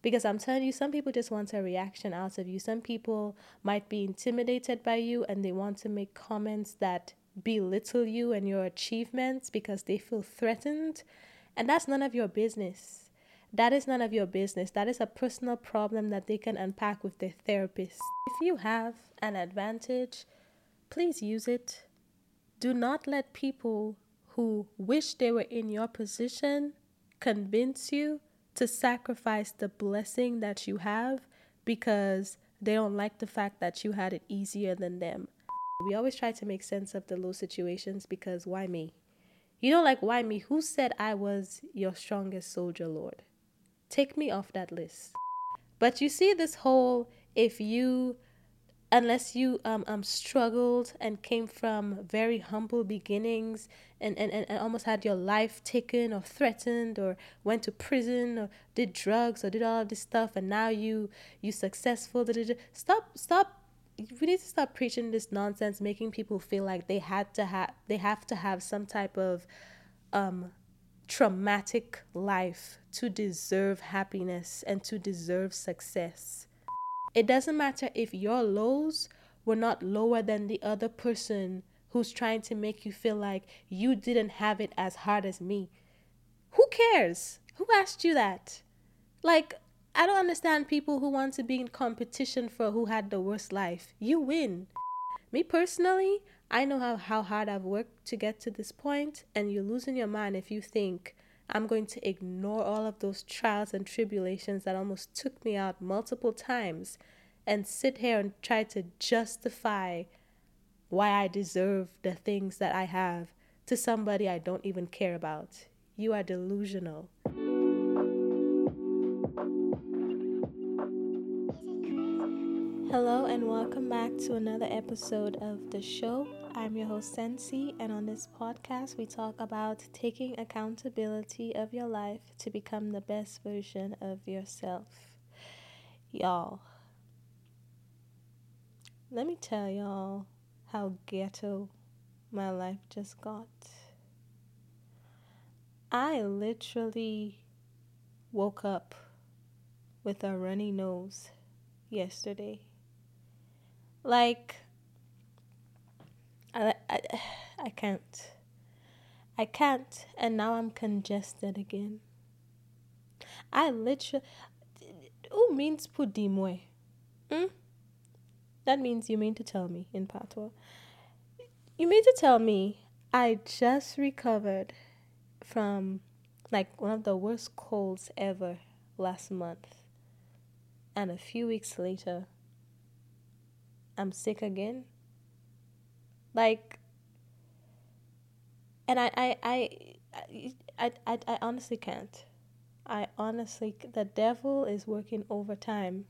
Because I'm telling you, some people just want a reaction out of you. Some people might be intimidated by you and they want to make comments that belittle you and your achievements because they feel threatened. And that's none of your business. That is none of your business. That is a personal problem that they can unpack with their therapist. If you have an advantage, please use it. Do not let people who wish they were in your position convince you to sacrifice the blessing that you have because they don't like the fact that you had it easier than them. We always try to make sense of the low situations because why me? You know, like, why me? Who said I was your strongest soldier, Lord? Take me off that list. But you see, this whole if you, unless you um, um struggled and came from very humble beginnings and, and, and almost had your life taken or threatened or went to prison or did drugs or did all of this stuff and now you you successful da, da, da. stop stop we need to stop preaching this nonsense, making people feel like they had to have they have to have some type of um, traumatic life to deserve happiness and to deserve success. It doesn't matter if your lows were not lower than the other person who's trying to make you feel like you didn't have it as hard as me. Who cares? Who asked you that? Like, I don't understand people who want to be in competition for who had the worst life. You win. Me personally, I know how, how hard I've worked to get to this point, and you're losing your mind if you think I'm going to ignore all of those trials and tribulations that almost took me out multiple times and sit here and try to justify why I deserve the things that I have to somebody I don't even care about. You are delusional. Hello and welcome back to another episode of the show. I'm your host Sensi, and on this podcast, we talk about taking accountability of your life to become the best version of yourself. Y'all, let me tell y'all how ghetto my life just got. I literally woke up with a runny nose yesterday. Like, I, I, I can't. I can't, and now I'm congested again. I literally. Who means pudimwe? Hmm? That means you mean to tell me in patois. You mean to tell me I just recovered from like one of the worst colds ever last month. And a few weeks later, I'm sick again. Like, and I, I, I, I, I, I honestly can't. I honestly, the devil is working overtime.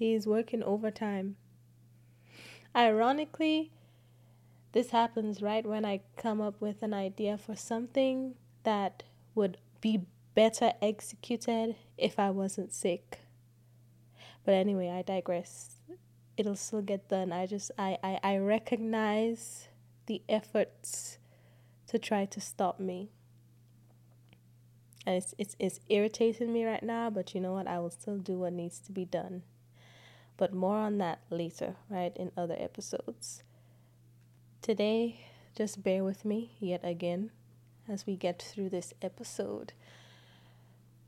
He is working overtime. Ironically, this happens right when I come up with an idea for something that would be better executed if I wasn't sick. But anyway, I digress it'll still get done. I just I, I, I recognize the efforts to try to stop me. And it's, it's it's irritating me right now, but you know what? I will still do what needs to be done. But more on that later, right, in other episodes. Today, just bear with me yet again as we get through this episode.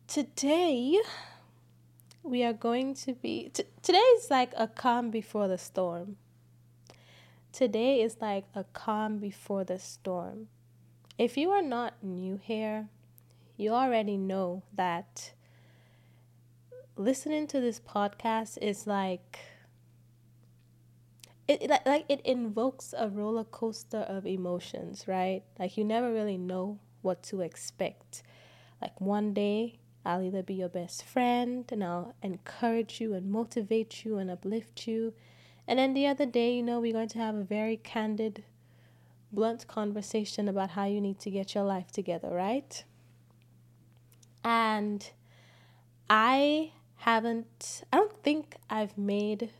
Today, we are going to be t- today is like a calm before the storm today is like a calm before the storm if you are not new here you already know that listening to this podcast is like it, it like it invokes a roller coaster of emotions right like you never really know what to expect like one day I'll either be your best friend and I'll encourage you and motivate you and uplift you. And then the other day, you know, we're going to have a very candid, blunt conversation about how you need to get your life together, right? And I haven't, I don't think I've made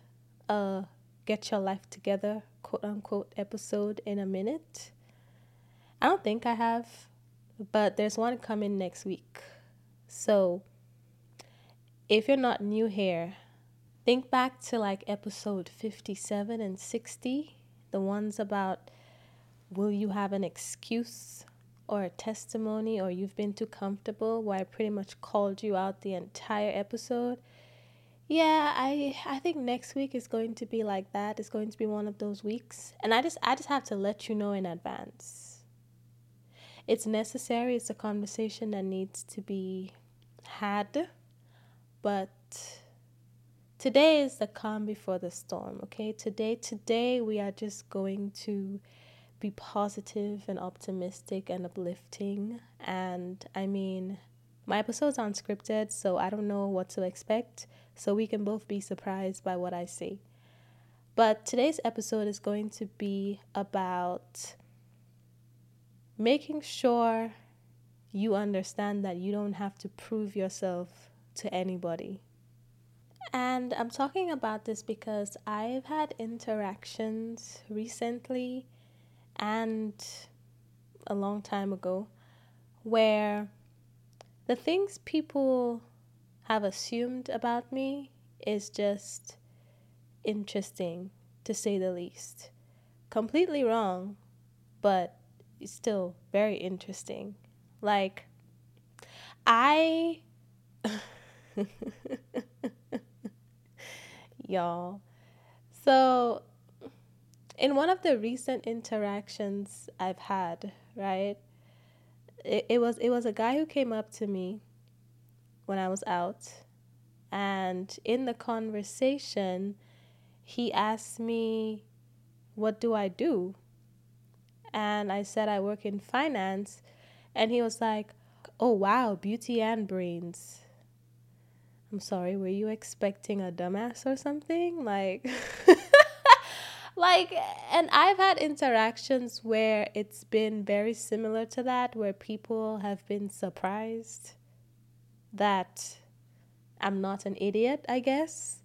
a get your life together quote unquote episode in a minute. I don't think I have, but there's one coming next week. So if you're not new here, think back to like episode 57 and 60, the ones about will you have an excuse or a testimony or you've been too comfortable where I pretty much called you out the entire episode. Yeah, I I think next week is going to be like that. It's going to be one of those weeks. And I just I just have to let you know in advance. It's necessary. It's a conversation that needs to be had. But today is the calm before the storm, okay? Today today we are just going to be positive and optimistic and uplifting. And I mean, my episodes aren't scripted, so I don't know what to expect. So we can both be surprised by what I say. But today's episode is going to be about making sure you understand that you don't have to prove yourself to anybody. And I'm talking about this because I've had interactions recently and a long time ago where the things people have assumed about me is just interesting to say the least. Completely wrong, but still very interesting. Like, I. Y'all. So, in one of the recent interactions I've had, right? It, it was it was a guy who came up to me when I was out and in the conversation he asked me what do I do? And I said I work in finance and he was like, "Oh wow, beauty and brains." I'm sorry, were you expecting a dumbass or something? Like like and i've had interactions where it's been very similar to that where people have been surprised that i'm not an idiot i guess.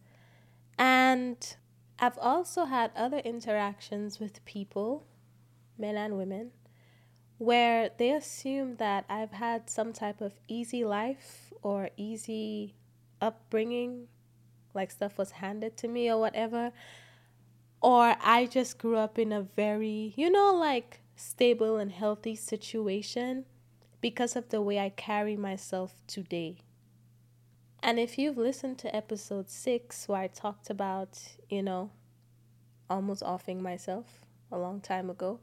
And i've also had other interactions with people men and women where they assume that i've had some type of easy life or easy upbringing like stuff was handed to me or whatever or I just grew up in a very, you know, like stable and healthy situation because of the way I carry myself today. And if you've listened to episode six, where I talked about, you know, almost offing myself a long time ago,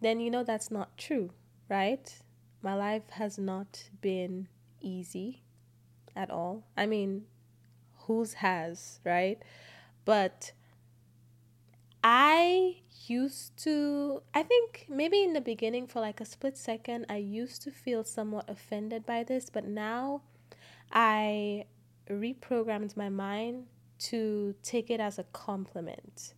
then you know that's not true, right? My life has not been easy at all. I mean, whose has, right? But I used to, I think maybe in the beginning for like a split second, I used to feel somewhat offended by this, but now I reprogrammed my mind to take it as a compliment.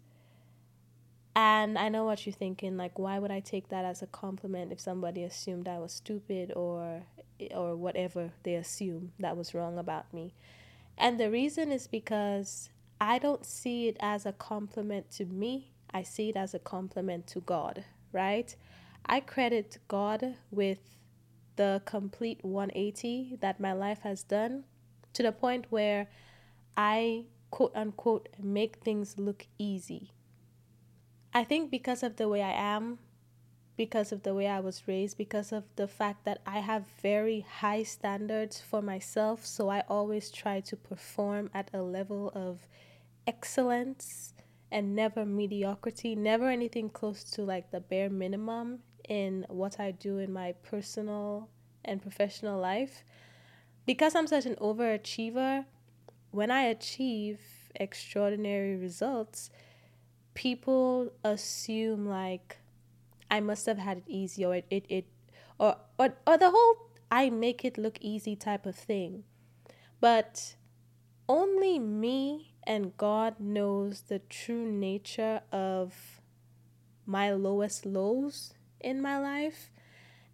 And I know what you're thinking like why would I take that as a compliment if somebody assumed I was stupid or or whatever they assume that was wrong about me. And the reason is because I don't see it as a compliment to me. I see it as a compliment to God, right? I credit God with the complete 180 that my life has done to the point where I quote unquote make things look easy. I think because of the way I am, because of the way I was raised, because of the fact that I have very high standards for myself, so I always try to perform at a level of excellence and never mediocrity, never anything close to like the bare minimum in what I do in my personal and professional life. Because I'm such an overachiever, when I achieve extraordinary results, people assume like I must have had it easy or it, it, it or, or or the whole I make it look easy type of thing. But only me and God knows the true nature of my lowest lows in my life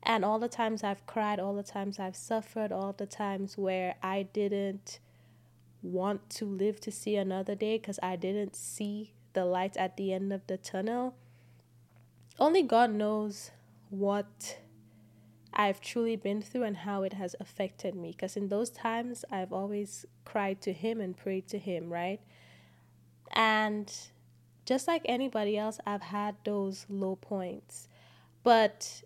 and all the times I've cried, all the times I've suffered, all the times where I didn't want to live to see another day because I didn't see the light at the end of the tunnel. Only God knows what I've truly been through and how it has affected me. Because in those times, I've always cried to Him and prayed to Him, right? And just like anybody else, I've had those low points. But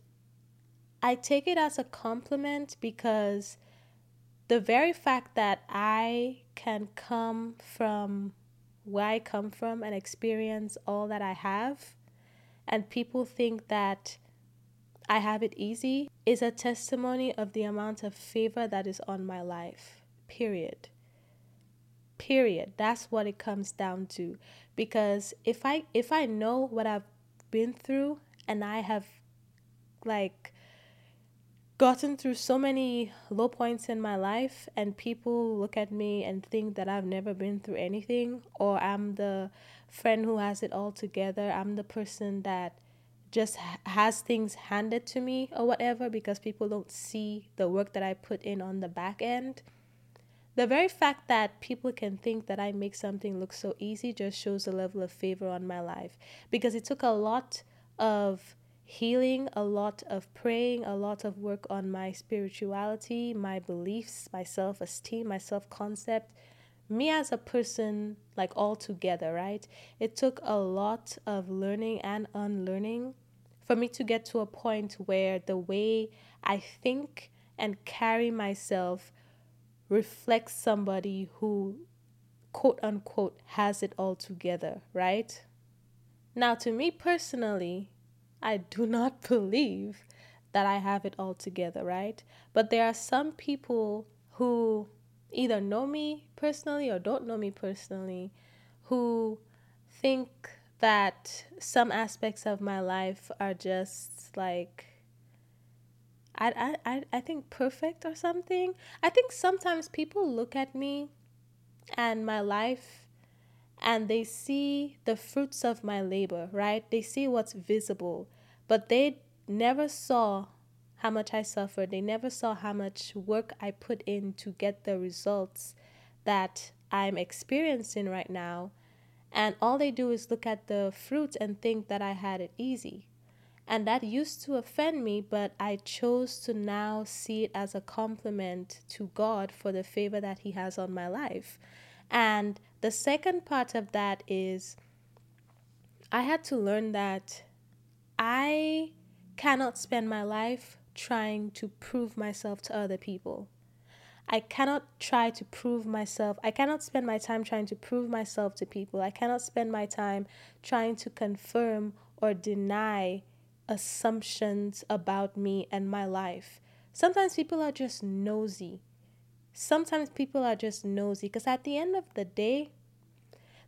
I take it as a compliment because the very fact that I can come from where I come from and experience all that I have, and people think that I have it easy is a testimony of the amount of favor that is on my life. Period. Period. That's what it comes down to. Because if I if I know what I've been through and I have like gotten through so many low points in my life and people look at me and think that I've never been through anything or I'm the friend who has it all together. I'm the person that just has things handed to me or whatever because people don't see the work that I put in on the back end. The very fact that people can think that I make something look so easy just shows the level of favor on my life because it took a lot of healing, a lot of praying, a lot of work on my spirituality, my beliefs, my self esteem, my self concept, me as a person, like all together, right? It took a lot of learning and unlearning for me to get to a point where the way I think and carry myself reflects somebody who, quote unquote, has it all together, right? Now, to me personally, I do not believe that I have it all together, right? But there are some people who either know me personally or don't know me personally who think that some aspects of my life are just like I, I, I think perfect or something. I think sometimes people look at me and my life and they see the fruits of my labor, right? They see what's visible, but they never saw how much I suffered. They never saw how much work I put in to get the results that I'm experiencing right now. And all they do is look at the fruit and think that I had it easy. And that used to offend me, but I chose to now see it as a compliment to God for the favor that He has on my life. And the second part of that is I had to learn that I cannot spend my life trying to prove myself to other people. I cannot try to prove myself. I cannot spend my time trying to prove myself to people. I cannot spend my time trying to confirm or deny assumptions about me and my life. Sometimes people are just nosy. Sometimes people are just nosy because at the end of the day,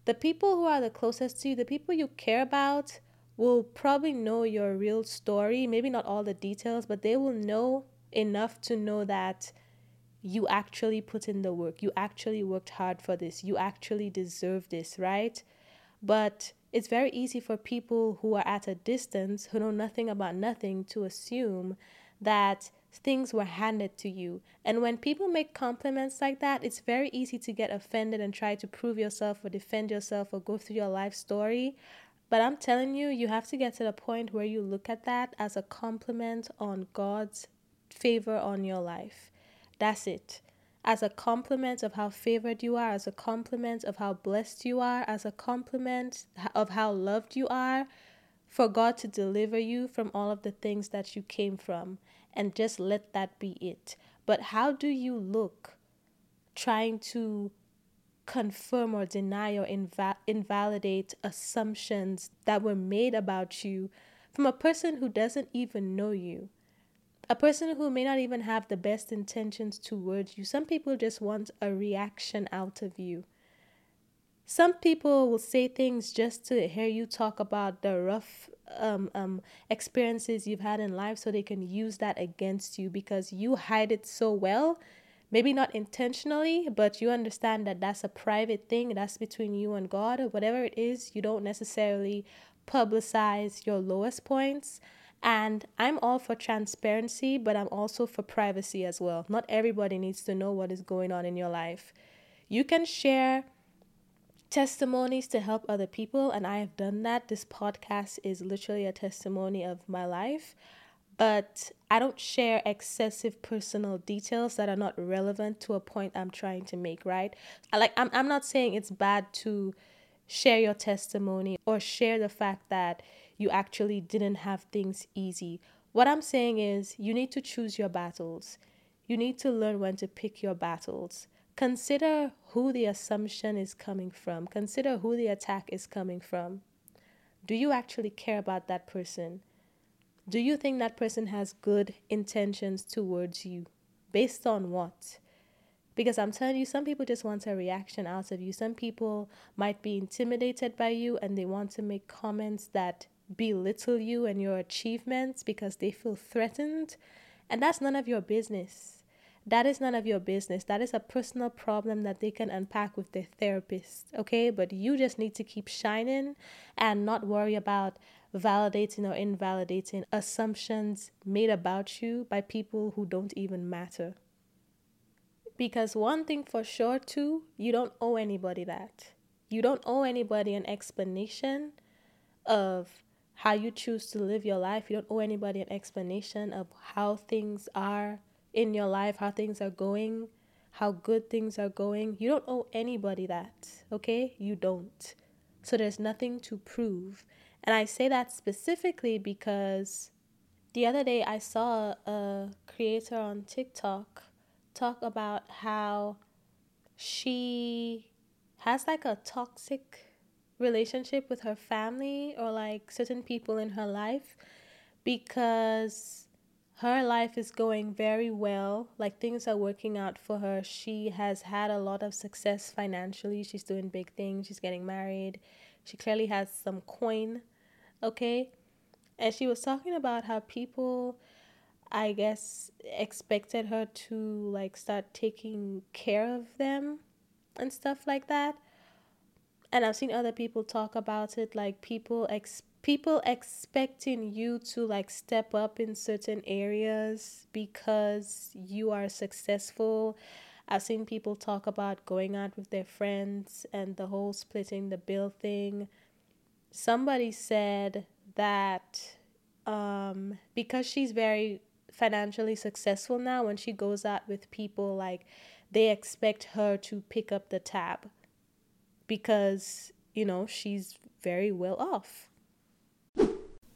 the people who are the closest to you, the people you care about, will probably know your real story. Maybe not all the details, but they will know enough to know that you actually put in the work. You actually worked hard for this. You actually deserve this, right? But it's very easy for people who are at a distance, who know nothing about nothing, to assume that things were handed to you. And when people make compliments like that, it's very easy to get offended and try to prove yourself or defend yourself or go through your life story. But I'm telling you, you have to get to the point where you look at that as a compliment on God's favor on your life. That's it. As a compliment of how favored you are, as a compliment of how blessed you are, as a compliment of how loved you are, for God to deliver you from all of the things that you came from. And just let that be it. But how do you look trying to confirm or deny or inva- invalidate assumptions that were made about you from a person who doesn't even know you? A person who may not even have the best intentions towards you. Some people just want a reaction out of you. Some people will say things just to hear you talk about the rough um, um, experiences you've had in life so they can use that against you because you hide it so well. Maybe not intentionally, but you understand that that's a private thing. That's between you and God or whatever it is. You don't necessarily publicize your lowest points. And I'm all for transparency, but I'm also for privacy as well. Not everybody needs to know what is going on in your life. You can share testimonies to help other people, and I have done that. This podcast is literally a testimony of my life, but I don't share excessive personal details that are not relevant to a point I'm trying to make, right? Like I'm I'm not saying it's bad to share your testimony or share the fact that you actually didn't have things easy. What I'm saying is you need to choose your battles. You need to learn when to pick your battles. Consider who the assumption is coming from. Consider who the attack is coming from. Do you actually care about that person? Do you think that person has good intentions towards you? Based on what? Because I'm telling you, some people just want a reaction out of you. Some people might be intimidated by you and they want to make comments that belittle you and your achievements because they feel threatened. And that's none of your business. That is none of your business. That is a personal problem that they can unpack with their therapist, okay? But you just need to keep shining and not worry about validating or invalidating assumptions made about you by people who don't even matter. Because one thing for sure, too, you don't owe anybody that. You don't owe anybody an explanation of how you choose to live your life. You don't owe anybody an explanation of how things are in your life, how things are going, how good things are going. You don't owe anybody that, okay? You don't. So there's nothing to prove. And I say that specifically because the other day I saw a creator on TikTok talk about how she has like a toxic relationship with her family or like certain people in her life because her life is going very well. Like things are working out for her. She has had a lot of success financially. She's doing big things. She's getting married. She clearly has some coin. Okay. And she was talking about how people, I guess, expected her to like start taking care of them and stuff like that. And I've seen other people talk about it like people expect people expecting you to like step up in certain areas because you are successful. I've seen people talk about going out with their friends and the whole splitting the bill thing. Somebody said that um, because she's very financially successful now, when she goes out with people, like they expect her to pick up the tab because, you know, she's very well off.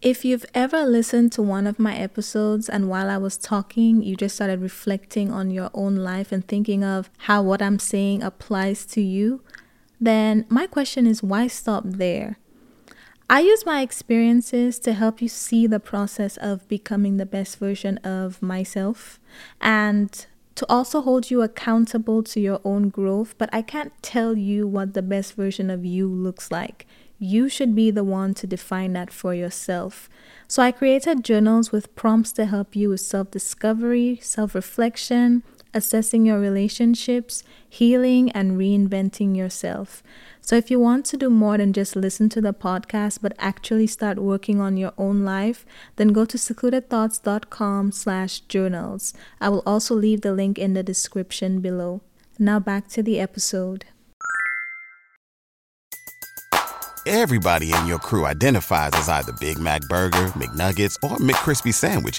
If you've ever listened to one of my episodes and while I was talking, you just started reflecting on your own life and thinking of how what I'm saying applies to you, then my question is why stop there? I use my experiences to help you see the process of becoming the best version of myself and to also hold you accountable to your own growth, but I can't tell you what the best version of you looks like. You should be the one to define that for yourself. So I created journals with prompts to help you with self discovery, self reflection, assessing your relationships, healing, and reinventing yourself. So if you want to do more than just listen to the podcast but actually start working on your own life, then go to secludedthoughts.com slash journals. I will also leave the link in the description below. Now back to the episode. Everybody in your crew identifies as either Big Mac Burger, McNuggets, or McCrispy Sandwich.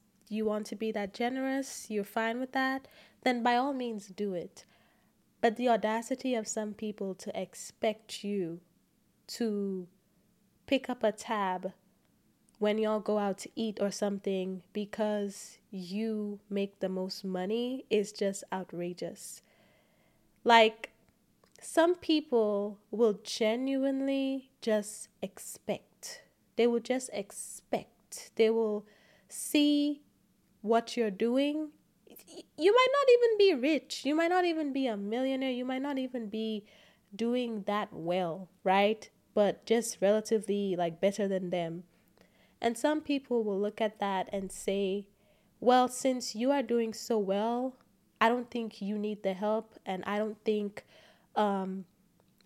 you want to be that generous, you're fine with that, then by all means do it. But the audacity of some people to expect you to pick up a tab when y'all go out to eat or something because you make the most money is just outrageous. Like, some people will genuinely just expect. They will just expect. They will see what you're doing. You might not even be rich. You might not even be a millionaire. You might not even be doing that well, right? But just relatively like better than them. And some people will look at that and say, well, since you are doing so well, I don't think you need the help, and I don't think um,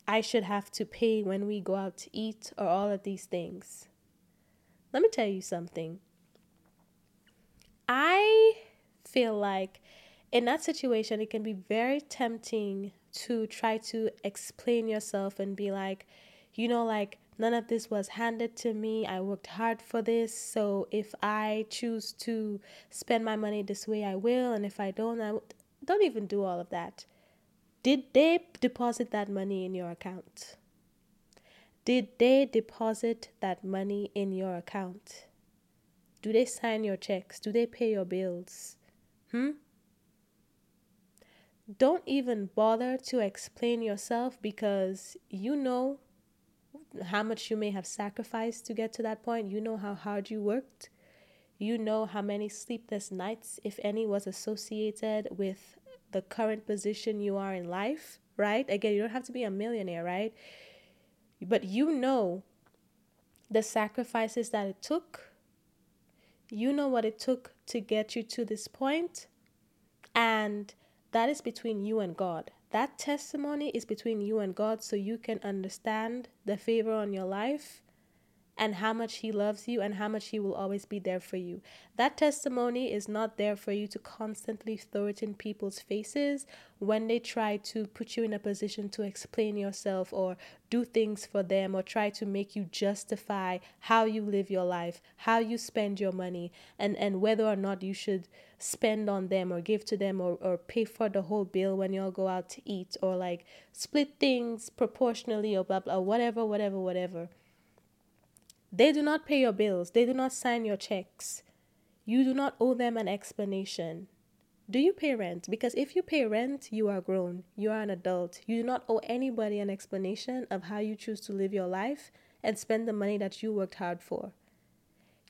I should have to pay when we go out to eat or all of these things. Let me tell you something. I feel like in that situation, it can be very tempting to try to explain yourself and be like, you know, like, None of this was handed to me. I worked hard for this. So if I choose to spend my money this way, I will. And if I don't, I don't even do all of that. Did they deposit that money in your account? Did they deposit that money in your account? Do they sign your checks? Do they pay your bills? Hmm? Don't even bother to explain yourself because you know how much you may have sacrificed to get to that point. You know how hard you worked. You know how many sleepless nights, if any, was associated with the current position you are in life, right? Again, you don't have to be a millionaire, right? But you know the sacrifices that it took. You know what it took to get you to this point, And that is between you and God. That testimony is between you and God so you can understand the favor on your life and how much He loves you and how much He will always be there for you. That testimony is not there for you to constantly throw it in people's faces when they try to put you in a position to explain yourself or do things for them or try to make you justify how you live your life, how you spend your money, and, and whether or not you should spend on them or give to them or, or pay for the whole bill when y'all go out to eat or like split things proportionally or blah blah whatever whatever whatever they do not pay your bills, they do not sign your checks. You do not owe them an explanation. Do you pay rent? Because if you pay rent, you are grown, you are an adult. You do not owe anybody an explanation of how you choose to live your life and spend the money that you worked hard for.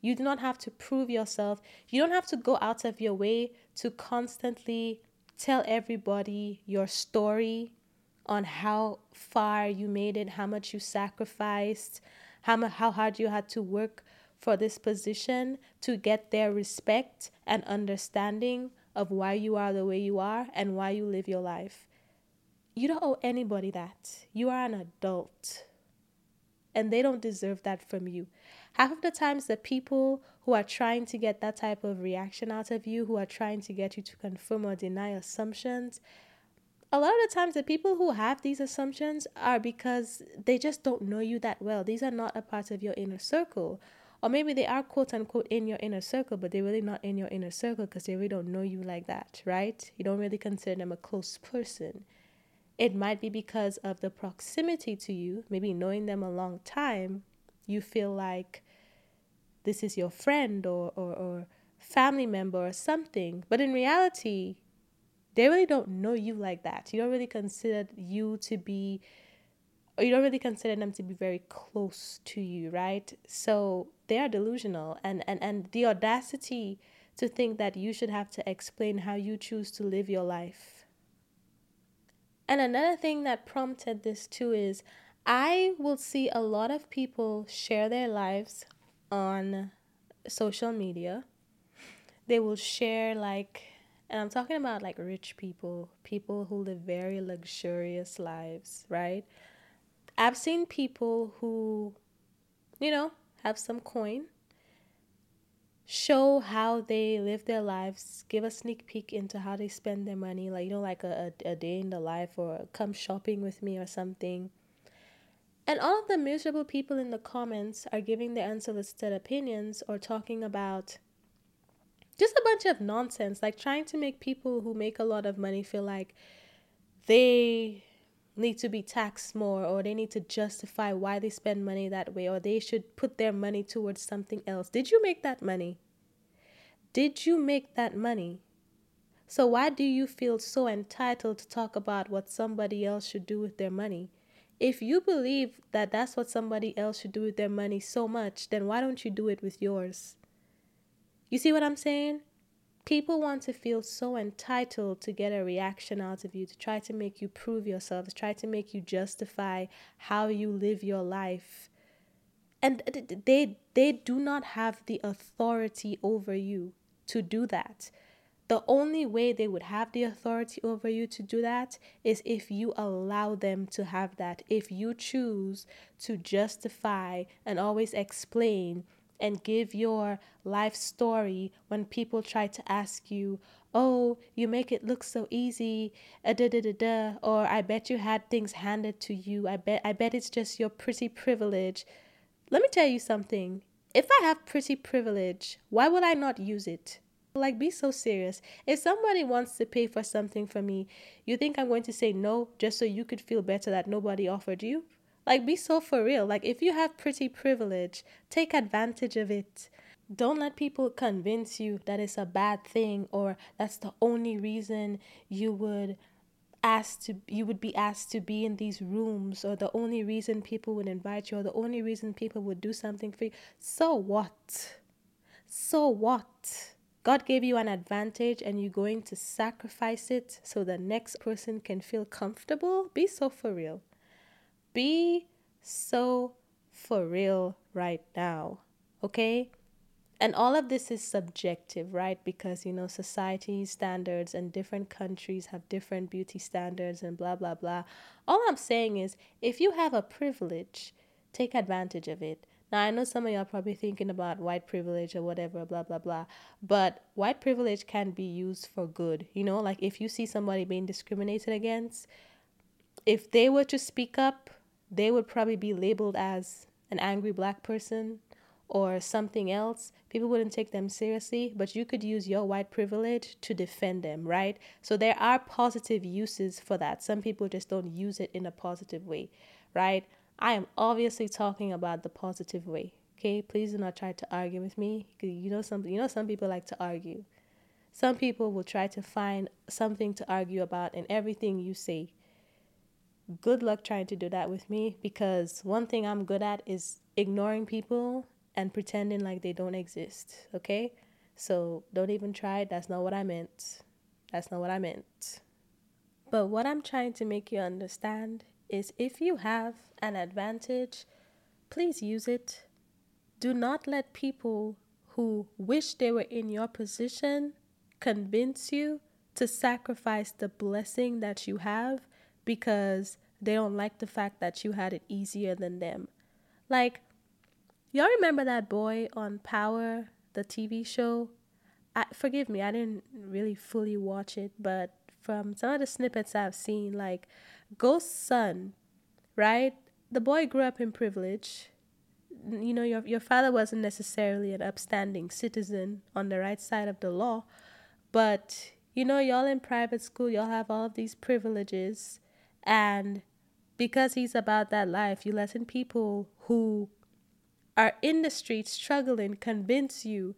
You do not have to prove yourself. You don't have to go out of your way to constantly tell everybody your story on how far you made it, how much you sacrificed, how, how hard you had to work for this position to get their respect and understanding of why you are the way you are and why you live your life. You don't owe anybody that. You are an adult. And they don't deserve that from you. Half of the times, the people who are trying to get that type of reaction out of you, who are trying to get you to confirm or deny assumptions, a lot of the times the people who have these assumptions are because they just don't know you that well. These are not a part of your inner circle. Or maybe they are quote unquote in your inner circle, but they're really not in your inner circle because they really don't know you like that, right? You don't really consider them a close person. It might be because of the proximity to you, maybe knowing them a long time, you feel like this is your friend or, or, or family member or something. But in reality, they really don't know you like that. You don't really consider you to be, or you don't really consider them to be very close to you, right? So they are delusional, and and and the audacity to think that you should have to explain how you choose to live your life. And another thing that prompted this too is I will see a lot of people share their lives on social media. They will share like and I'm talking about like rich people, people who live very luxurious lives, right? I've seen people who, you know, have some coin, show how they live their lives, give a sneak peek into how they spend their money, like, you know, like a, a, a day in the life or come shopping with me or something. And all of the miserable people in the comments are giving their unsolicited opinions or talking about just a bunch of nonsense like trying to make people who make a lot of money feel like they need to be taxed more or they need to justify why they spend money that way or they should put their money towards something else. Did you make that money? Did you make that money? So why do you feel so entitled to talk about what somebody else should do with their money? If you believe that that's what somebody else should do with their money so much, then why don't you do it with yours? You see what I'm saying? People want to feel so entitled to get a reaction out of you, to try to make you prove yourself, to try to make you justify how you live your life. And they they do not have the authority over you to do that. The only way they would have the authority over you to do that is if you allow them to have that. If you choose to justify and always explain and give your life story when people try to ask you, oh, you make it look so easy, uh, da da da da, or I bet you had things handed to you. I bet I bet it's just your pretty privilege. Let me tell you something. If I have pretty privilege, why would I not use it? Like, be so serious. If somebody wants to pay for something for me, you think I'm going to say no just so you could feel better that nobody offered you? Like, be so for real. Like, if you have pretty privilege, take advantage of it. Don't let people convince you that it's a bad thing or that's the only reason you would ask to you would be asked to be in these rooms or the only reason people would invite you or the only reason people would do something for you. So what? So what? God gave you an advantage and you're going to sacrifice it so the next person can feel comfortable? Be so for real. Be so for real right now, okay? And all of this is subjective, right? Because, you know, society standards and different countries have different beauty standards and blah, blah, blah. All I'm saying is if you have a privilege, take advantage of it. Now, I know some of y'all probably thinking about white privilege or whatever, blah, blah, blah. But white privilege can be used for good. You know, like if you see somebody being discriminated against, if they were to speak up, they would probably be labeled as an angry black person or something else. People wouldn't take them seriously, but you could use your white privilege to defend them, right? So there are positive uses for that. Some people just don't use it in a positive way, right? I am obviously talking about the positive way. Okay, please do not try to argue with me. You know some you know some people like to argue. Some people will try to find something to argue about in everything you say good luck trying to do that with me because one thing I'm good at is ignoring people and pretending like they don't exist. Okay? So don't even try. That's not what I meant. That's not what I meant. But what I'm trying to make you understand is if you have an advantage, please use it. Do not let people who wish they were in your position convince you to sacrifice the blessing that you have because they don't like the fact that you had it easier than them. Like, y'all remember that boy on Power, the TV show? I, forgive me, I didn't really fully watch it, but from some of the snippets I've seen, like Ghost's son, right? The boy grew up in privilege. You know, your your father wasn't necessarily an upstanding citizen on the right side of the law, but you know, y'all in private school, y'all have all of these privileges and because he's about that life, you let people who are in the streets struggling convince you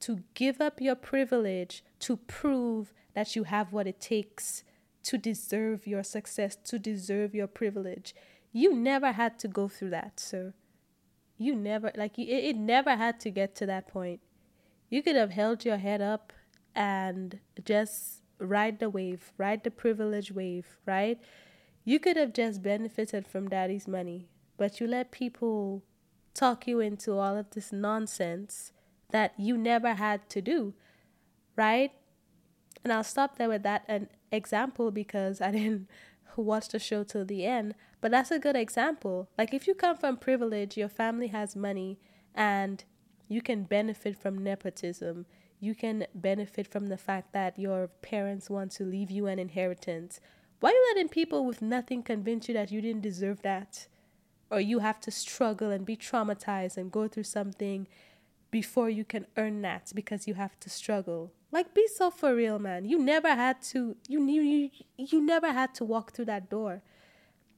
to give up your privilege to prove that you have what it takes to deserve your success, to deserve your privilege. You never had to go through that, sir. You never, like, it, it never had to get to that point. You could have held your head up and just ride the wave, ride the privilege wave, right? You could have just benefited from daddy's money, but you let people talk you into all of this nonsense that you never had to do, right? And I'll stop there with that an example because I didn't watch the show till the end, but that's a good example. Like if you come from privilege, your family has money and you can benefit from nepotism. You can benefit from the fact that your parents want to leave you an inheritance. Why are you letting people with nothing convince you that you didn't deserve that? Or you have to struggle and be traumatized and go through something before you can earn that because you have to struggle. Like be so for real, man. You never had to you knew you you never had to walk through that door.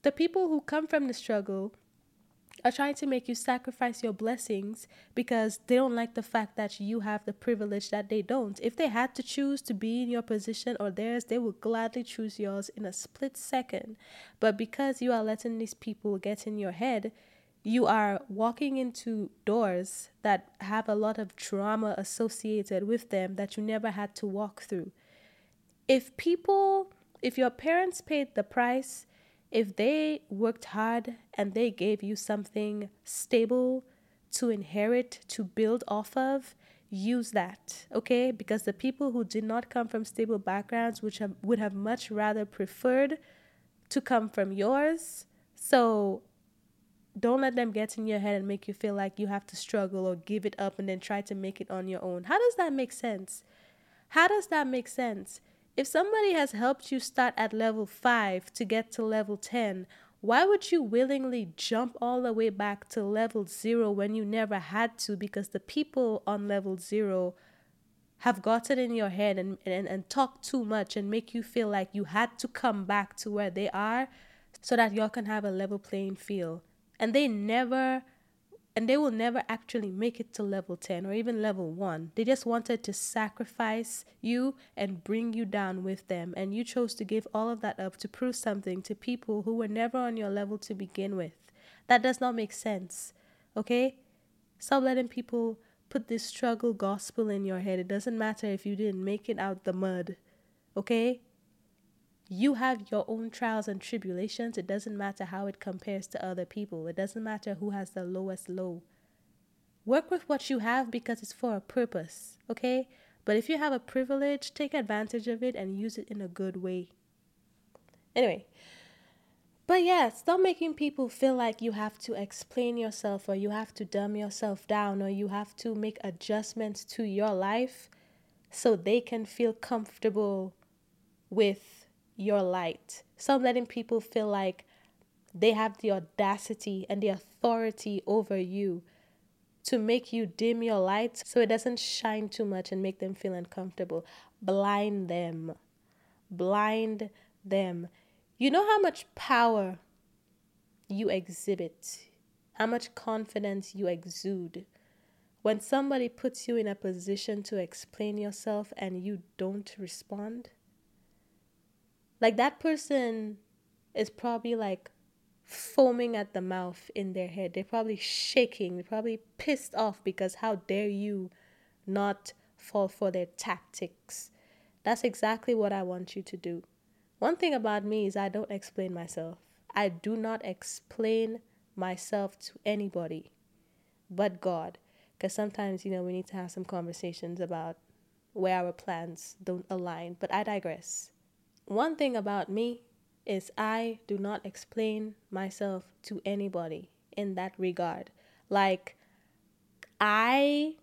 The people who come from the struggle are trying to make you sacrifice your blessings because they don't like the fact that you have the privilege that they don't. If they had to choose to be in your position or theirs, they would gladly choose yours in a split second. But because you are letting these people get in your head, you are walking into doors that have a lot of drama associated with them that you never had to walk through. If people, if your parents paid the price, if they worked hard and they gave you something stable to inherit, to build off of, use that, okay? Because the people who did not come from stable backgrounds, which have, would have much rather preferred to come from yours. So don't let them get in your head and make you feel like you have to struggle or give it up and then try to make it on your own. How does that make sense? How does that make sense? If somebody has helped you start at level 5 to get to level 10, why would you willingly jump all the way back to level 0 when you never had to because the people on level 0 have gotten in your head and, and, and talk too much and make you feel like you had to come back to where they are so that y'all can have a level playing field? and they never and they will never actually make it to level 10 or even level 1. They just wanted to sacrifice you and bring you down with them. And you chose to give all of that up to prove something to people who were never on your level to begin with. That does not make sense. Okay? Stop letting people put this struggle gospel in your head. It doesn't matter if you didn't make it out the mud. Okay? You have your own trials and tribulations. It doesn't matter how it compares to other people, it doesn't matter who has the lowest low. Work with what you have because it's for a purpose, okay? But if you have a privilege, take advantage of it and use it in a good way. Anyway, but yeah, stop making people feel like you have to explain yourself or you have to dumb yourself down or you have to make adjustments to your life so they can feel comfortable with your light. Stop letting people feel like they have the audacity and the authority over you to make you dim your light so it doesn't shine too much and make them feel uncomfortable. Blind them. Blind them. You know how much power you exhibit, how much confidence you exude. When somebody puts you in a position to explain yourself and you don't respond, like that person is probably like foaming at the mouth in their head. They're probably shaking. They're probably pissed off because how dare you not fall for their tactics. That's exactly what I want you to do. One thing about me is I don't explain myself. I do not explain myself to anybody but God. Because sometimes, you know, we need to have some conversations about where our plans don't align. But I digress. One thing about me is I do not explain myself to anybody in that regard. Like, I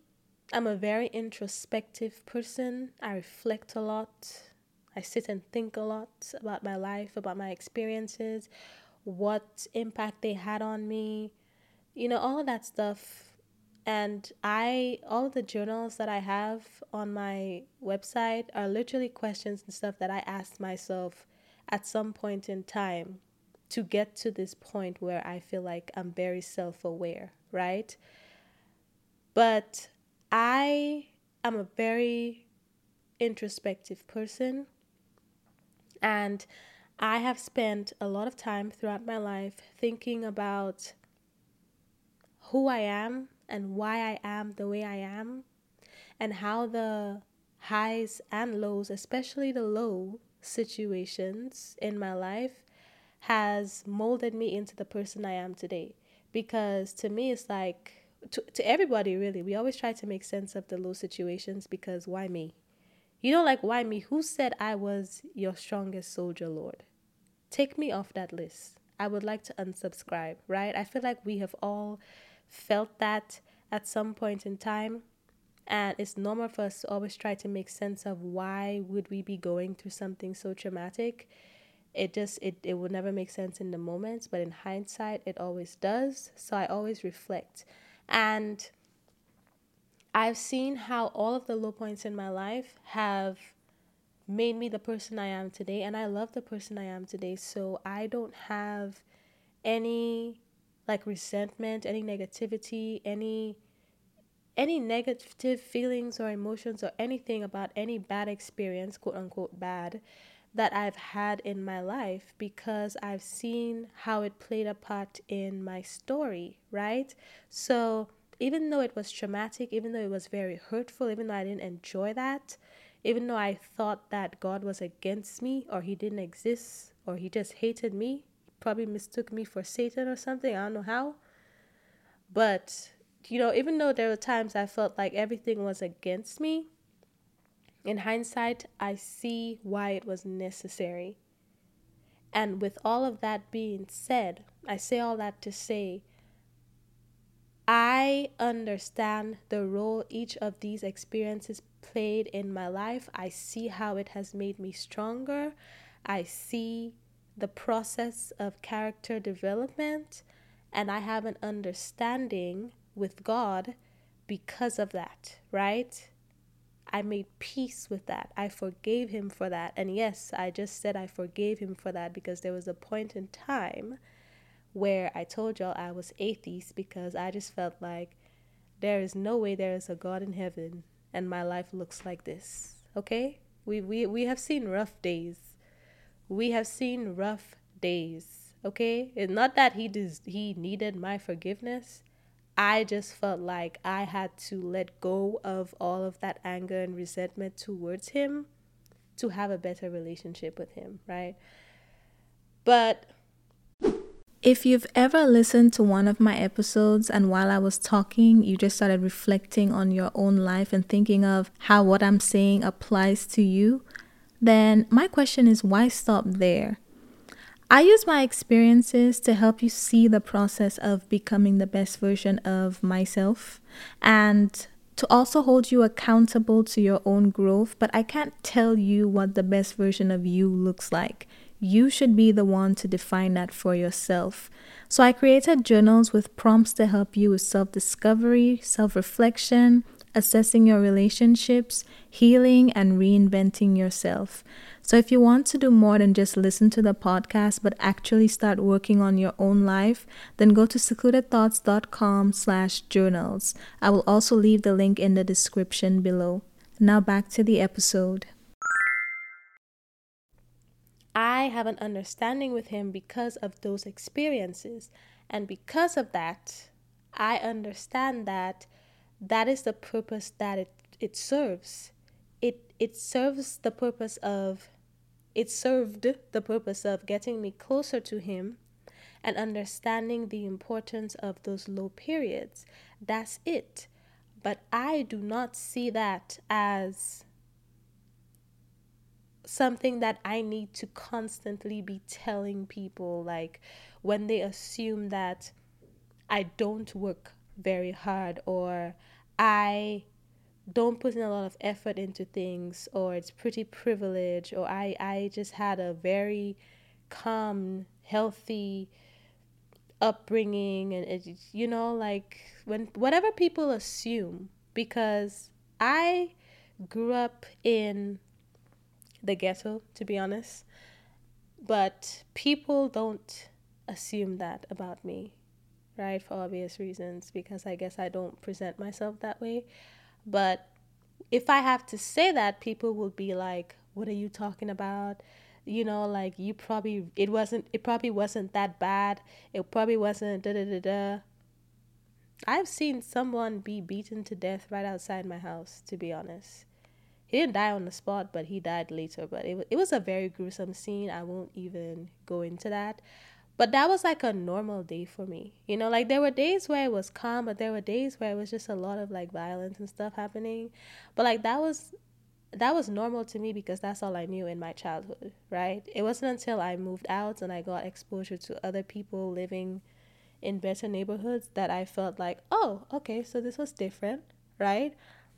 am a very introspective person. I reflect a lot. I sit and think a lot about my life, about my experiences, what impact they had on me, you know, all of that stuff and I, all the journals that I have on my website are literally questions and stuff that I asked myself at some point in time to get to this point where I feel like I'm very self aware, right? But I am a very introspective person and I have spent a lot of time throughout my life thinking about who I am and why I am the way I am, and how the highs and lows, especially the low situations in my life, has molded me into the person I am today. Because to me, it's like, to, to everybody really, we always try to make sense of the low situations because why me? You know, like, why me? Who said I was your strongest soldier, Lord? Take me off that list. I would like to unsubscribe, right? I feel like we have all felt that at some point in time. And it's normal for us to always try to make sense of why would we be going through something so traumatic. It just it, it would never make sense in the moment but in hindsight it always does. So i always reflect. And i've seen how all of the low points in my life have made me the person i am today. And i love the person i am today. So i don't have any like resentment, any negativity, any any negative feelings or emotions or anything about any bad experience, quote unquote bad, that I've had in my life because I've seen how it played a part in my story, right? So even though it was traumatic, even though it was very hurtful, even though I didn't enjoy that, even though I thought that God was against me or he didn't exist or he just hated me, probably mistook me for Satan or something, I don't know how. But you know, even though there were times I felt like everything was against me, in hindsight, I see why it was necessary. And with all of that being said, I say all that to say, I understand the role each of these experiences played in my life. I see how it has made me stronger. I see the process of character development, and I have an understanding with God because of that, right? I made peace with that. I forgave him for that. And yes, I just said I forgave him for that because there was a point in time where I told y'all I was atheist because I just felt like there is no way there is a God in heaven and my life looks like this. Okay? We we we have seen rough days. We have seen rough days. Okay? It's not that he does he needed my forgiveness. I just felt like I had to let go of all of that anger and resentment towards him to have a better relationship with him, right? But if you've ever listened to one of my episodes and while I was talking, you just started reflecting on your own life and thinking of how what I'm saying applies to you, then my question is why stop there? I use my experiences to help you see the process of becoming the best version of myself and to also hold you accountable to your own growth. But I can't tell you what the best version of you looks like. You should be the one to define that for yourself. So I created journals with prompts to help you with self discovery, self reflection, assessing your relationships, healing, and reinventing yourself. So, if you want to do more than just listen to the podcast, but actually start working on your own life, then go to secludedthoughts.com slash journals. I will also leave the link in the description below. Now back to the episode. I have an understanding with him because of those experiences. And because of that, I understand that that is the purpose that it, it serves. It, it serves the purpose of it served the purpose of getting me closer to Him and understanding the importance of those low periods. That's it. But I do not see that as something that I need to constantly be telling people, like when they assume that I don't work very hard or I don't put in a lot of effort into things or it's pretty privileged or I, I just had a very calm, healthy upbringing and it, you know like when whatever people assume because I grew up in the ghetto to be honest but people don't assume that about me right for obvious reasons because I guess I don't present myself that way but if I have to say that, people will be like, "What are you talking about?" You know, like you probably it wasn't it probably wasn't that bad. It probably wasn't da da da da. I've seen someone be beaten to death right outside my house. To be honest, he didn't die on the spot, but he died later. But it it was a very gruesome scene. I won't even go into that. But that was like a normal day for me. You know, like there were days where it was calm, but there were days where it was just a lot of like violence and stuff happening. But like that was that was normal to me because that's all I knew in my childhood, right? It wasn't until I moved out and I got exposure to other people living in better neighborhoods that I felt like, oh, okay, so this was different, right?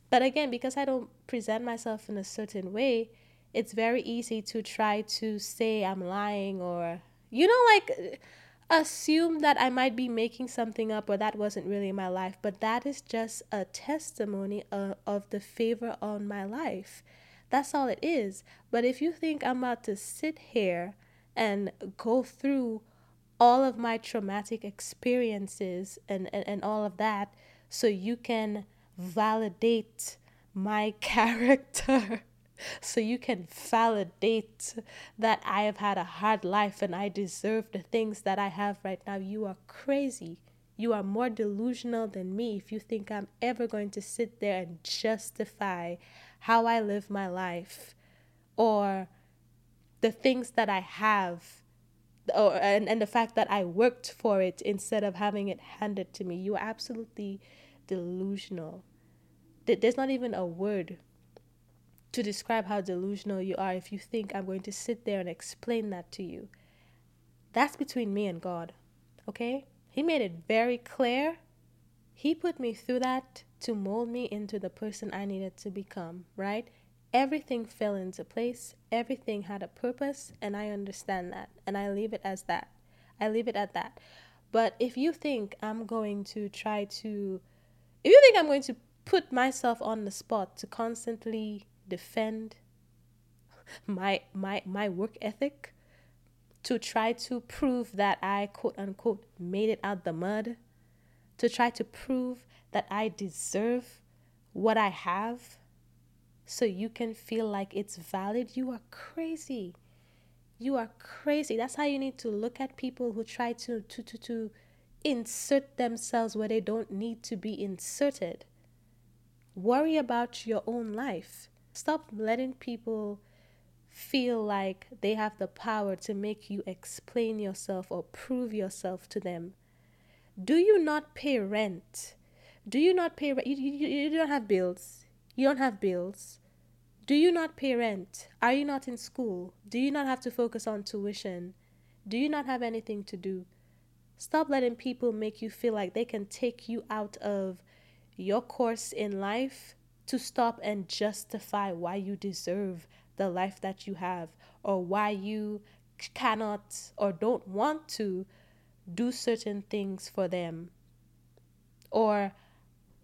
But again, because I don't present myself in a certain way, it's very easy to try to say I'm lying or you know, like assume that I might be making something up or that wasn't really my life, but that is just a testimony of, of the favor on my life. That's all it is. But if you think I'm about to sit here and go through all of my traumatic experiences and, and, and all of that so you can validate my character so you can validate that I have had a hard life and I deserve the things that I have right now. You are crazy. You are more delusional than me if you think I'm ever going to sit there and justify how I live my life or the things that I have or and, and the fact that I worked for it instead of having it handed to me. You are absolutely delusional. There's not even a word to describe how delusional you are if you think I'm going to sit there and explain that to you. That's between me and God. Okay? He made it very clear. He put me through that to mold me into the person I needed to become, right? Everything fell into place, everything had a purpose, and I understand that, and I leave it as that. I leave it at that. But if you think I'm going to try to, if you think I'm going to put myself on the spot to constantly defend my my my work ethic to try to prove that I quote unquote made it out the mud to try to prove that I deserve what I have so you can feel like it's valid. You are crazy. You are crazy. That's how you need to look at people who try to to to, to insert themselves where they don't need to be inserted. Worry about your own life Stop letting people feel like they have the power to make you explain yourself or prove yourself to them. Do you not pay rent? Do you not pay rent? You, you, you don't have bills. You don't have bills. Do you not pay rent? Are you not in school? Do you not have to focus on tuition? Do you not have anything to do? Stop letting people make you feel like they can take you out of your course in life to stop and justify why you deserve the life that you have or why you cannot or don't want to do certain things for them or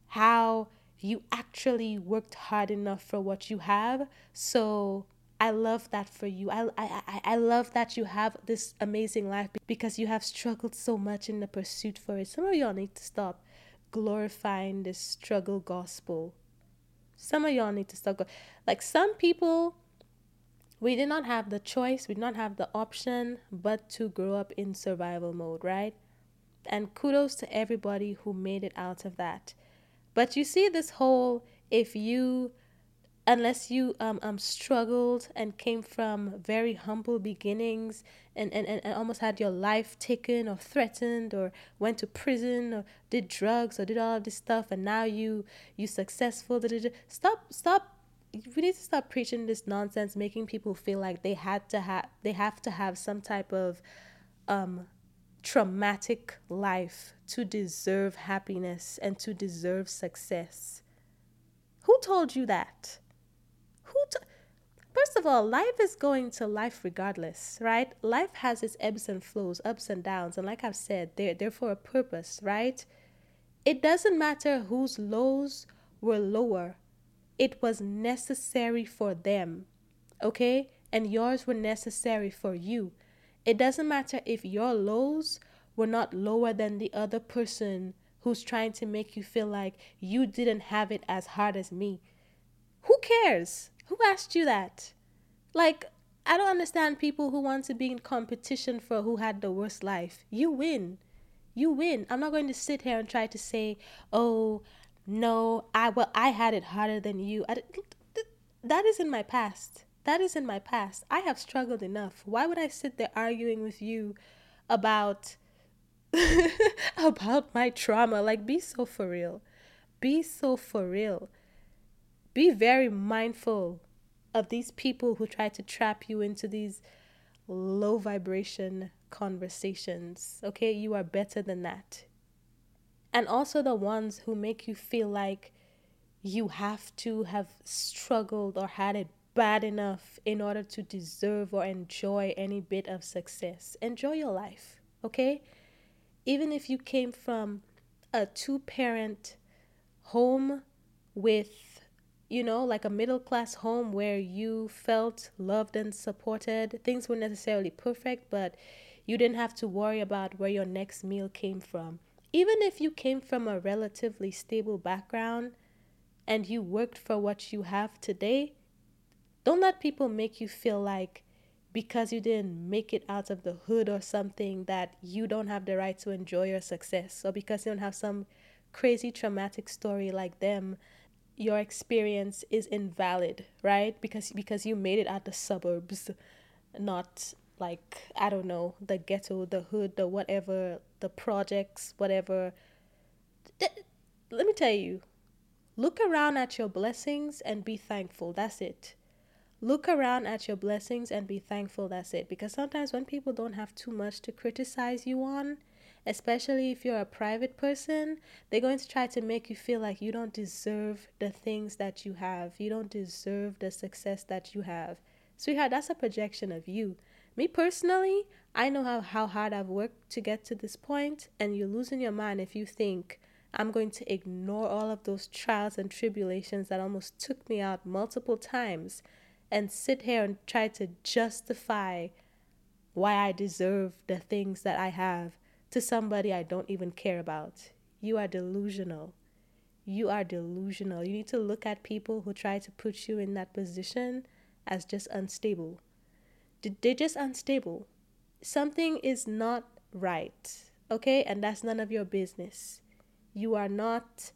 how you actually worked hard enough for what you have so I love that for you. I, I, I love that you have this amazing life because you have struggled so much in the pursuit for it. Some of y'all need to stop glorifying this struggle gospel some of y'all need to start going. Like some people, we did not have the choice, we did not have the option but to grow up in survival mode, right? And kudos to everybody who made it out of that. But you see, this whole if you unless you um, um struggled and came from very humble beginnings and, and, and almost had your life taken or threatened or went to prison or did drugs or did all of this stuff and now you you successful da, da, da. stop stop we need to stop preaching this nonsense making people feel like they had to have they have to have some type of um traumatic life to deserve happiness and to deserve success who told you that who t- First of all, life is going to life regardless, right? Life has its ebbs and flows, ups and downs, and like I've said, they're they're for a purpose, right? It doesn't matter whose lows were lower. It was necessary for them. Okay? And yours were necessary for you. It doesn't matter if your lows were not lower than the other person who's trying to make you feel like you didn't have it as hard as me. Who cares? Who asked you that? Like, I don't understand people who want to be in competition for who had the worst life. You win. You win. I'm not going to sit here and try to say, "Oh, no, I well, I had it harder than you." I, that is in my past. That is in my past. I have struggled enough. Why would I sit there arguing with you about about my trauma? Like be so for real. Be so for real be very mindful of these people who try to trap you into these low vibration conversations. Okay, you are better than that. And also the ones who make you feel like you have to have struggled or had it bad enough in order to deserve or enjoy any bit of success. Enjoy your life, okay? Even if you came from a two parent home with you know, like a middle class home where you felt loved and supported. Things weren't necessarily perfect, but You didn't have to worry about where your next meal came from. Even if you came from a relatively stable background and you worked for what you have today, don't let people make you feel like because you didn't make it out of the hood or something that you don't have the right to enjoy your success or because you don't have some crazy traumatic story like them your experience is invalid right? Because because you made it at the suburbs not like i don't know the ghetto the hood the whatever the projects whatever. Let me tell you look around at your blessings and be thankful that's it. Look around at your blessings and be thankful that's it. Because sometimes when people don't have too much to criticize you on especially if you're a private person they're going to try to make you feel like you don't deserve the things that you have. You don't deserve the success that you have. Sweetheart that's a projection of you. Me personally i know how, how hard i've worked to get to this point and you're losing your mind if you think i'm going to ignore all of those trials and tribulations that almost took me out multiple times and sit here and try to justify why I deserve the things that I have to somebody I don't even care about. You are delusional. You are delusional. You need to look at people who try to put you in that position as just unstable. They're just unstable. Something is not right, okay? And that's none of your business. You are not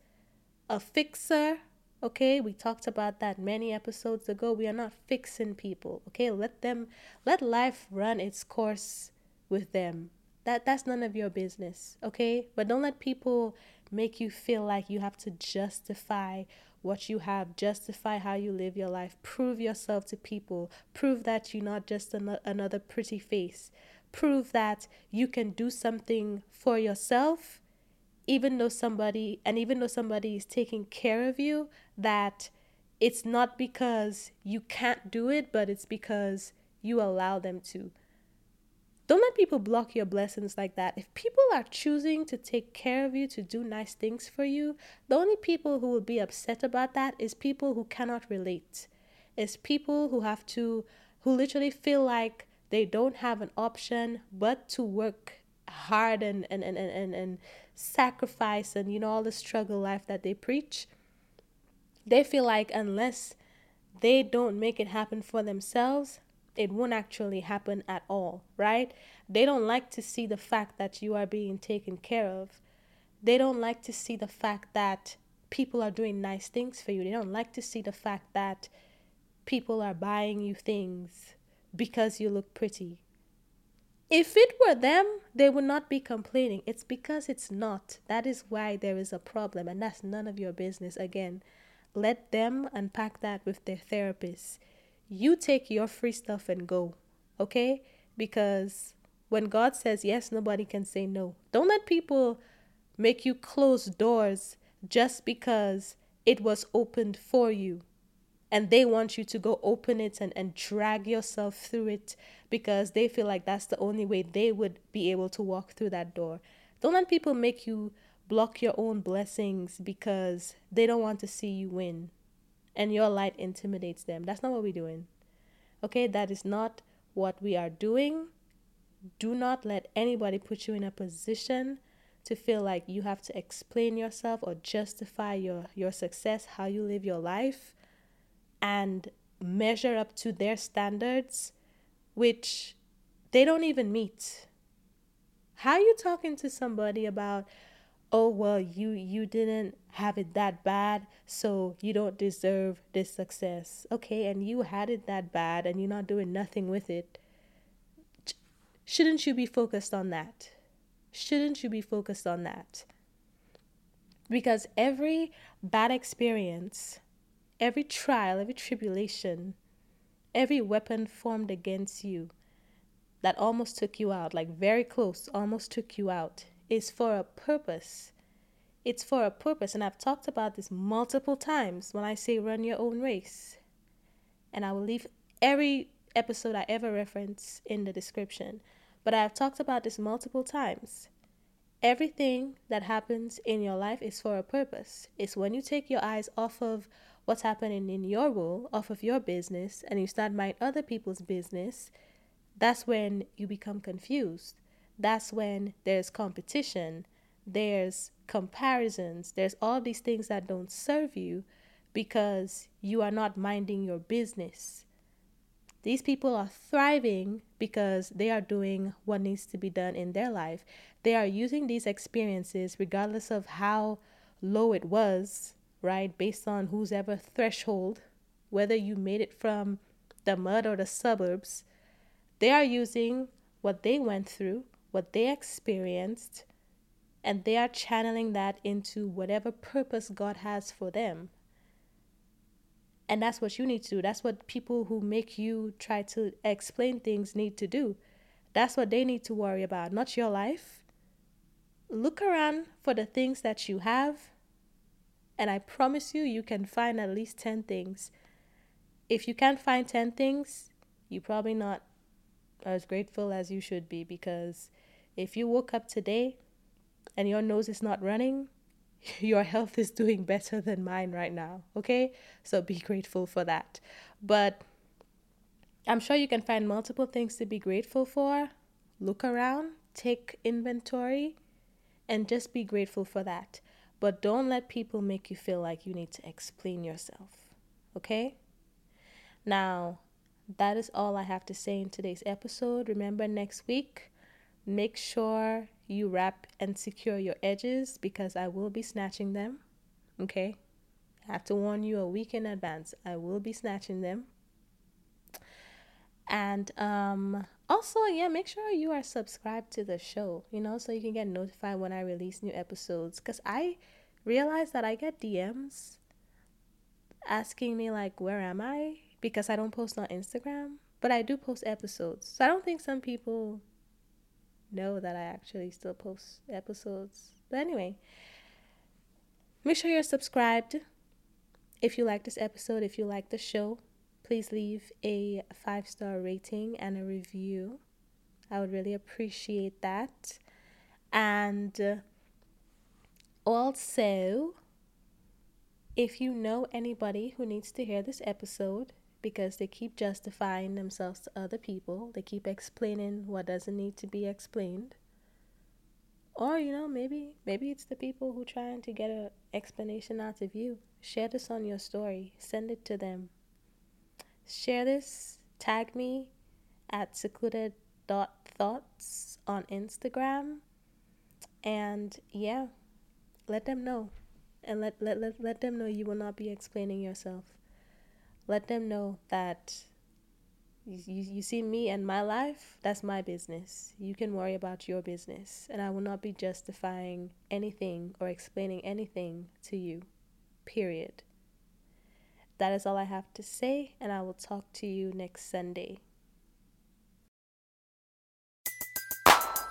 a fixer Okay, we talked about that many episodes ago. We are not fixing people. Okay, let them let life run its course with them. That that's none of your business. Okay, but don't let people make you feel like you have to justify what you have, justify how you live your life, prove yourself to people, prove that you're not just an- another pretty face, prove that you can do something for yourself even though somebody and even though somebody is taking care of you that it's not because you can't do it but it's because you allow them to don't let people block your blessings like that. If people are choosing to take care of you, to do nice things for you, the only people who will be upset about that is people who cannot relate. Is people who have to, who literally feel like they don't have an option but to work hard and, and, and, and, and sacrifice and you know all the struggle life that they preach they feel like unless they don't make it happen for themselves it won't actually happen at all right they don't like to see the fact that you are being taken care of they don't like to see the fact that people are doing nice things for you they don't like to see the fact that people are buying you things because you look pretty if it were them, they would not be complaining. It's because it's not. That is why there is a problem, and that's none of your business. Again, let them unpack that with their therapist. You take your free stuff and go, okay? Because when God says yes, nobody can say no. Don't let people make you close doors just because it was opened for you and they want you to go open it and, and drag yourself through it because they feel like that's the only way they would be able to walk through that door. Don't let people make you block your own blessings because they don't want to see you win and your light intimidates them. That's not what we're doing. Okay, that is not what we are doing. Do not let anybody put you in a position to feel like you have to explain yourself or justify your, your success, how you live your life and measure up to their standards, which they don't even meet. How are you talking to somebody about, oh well, you you didn't have it that bad, so you don't deserve this success. Okay, and you had it that bad and you're not doing nothing with it. Shouldn't you be focused on that? Shouldn't you be focused on that? Because every bad experience every trial, every tribulation, every weapon formed against you that almost took you out, like very close, almost took you out, is for a purpose. It's for a purpose. And I've talked about this multiple times when I say run your own race. And I will leave every episode I ever reference in the description. But I've talked about this multiple times. Everything that happens in your life is for a purpose. It's when you take your eyes off of what's happening in your world off of your business and you start mind other people's business, that's when you become confused. That's when there's competition, there's comparisons, there's all these things that don't serve you because you are not minding your business. These people are thriving because they are doing what needs to be done in their life. They are using these experiences, regardless of how low it was, right? Based on whose ever threshold, whether you made it from the mud or the suburbs, they are using what they went through, what they experienced, and they are channeling that into whatever purpose God has for them. And that's what you need to do. That's what people who make you try to explain things need to do. That's what they need to worry about, not your life. Look around for the things that you have, and I promise you, you can find at least 10 things. If you can't find 10 things, you're probably not as grateful as you should be because if you woke up today and your nose is not running, your health is doing better than mine right now. Okay? So be grateful for that. But I'm sure you can find multiple things to be grateful for. Look around, take inventory, and just be grateful for that. But don't let people make you feel like you need to explain yourself. Okay? Now, that is all I have to say in today's episode. Remember, next week, make sure you wrap and secure your edges because I will be snatching them. Okay? I have to warn you a week in advance. I will be snatching them. And um also, yeah, make sure you are subscribed to the show, you know, so you can get notified when I release new episodes cuz I realize that I get DMs asking me like where am I because I don't post on Instagram, but I do post episodes. So I don't think some people know that I actually still post episodes. But anyway, make sure you're subscribed. If you like this episode, if you like the show, please leave a five star rating and a review. I would really appreciate that. And uh, also, if you know anybody who needs to hear this episode, because they keep justifying themselves to other people. They keep explaining what doesn't need to be explained. Or, you know, maybe maybe it's the people who trying to get an explanation out of you. Share this on your story. Send it to them. Share this. Tag me at secluded thoughts on Instagram. And yeah, let them know. And let, let, let, let them know you will not be explaining yourself let them know that you, you see me and my life, that's my business. You can worry about your business. And I will not be justifying anything or explaining anything to you. Period. That is all I have to say, and I will talk to you next Sunday.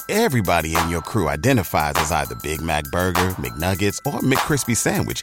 Everybody in your crew identifies as either Big Mac Burger, McNuggets, or McCrispy Sandwich,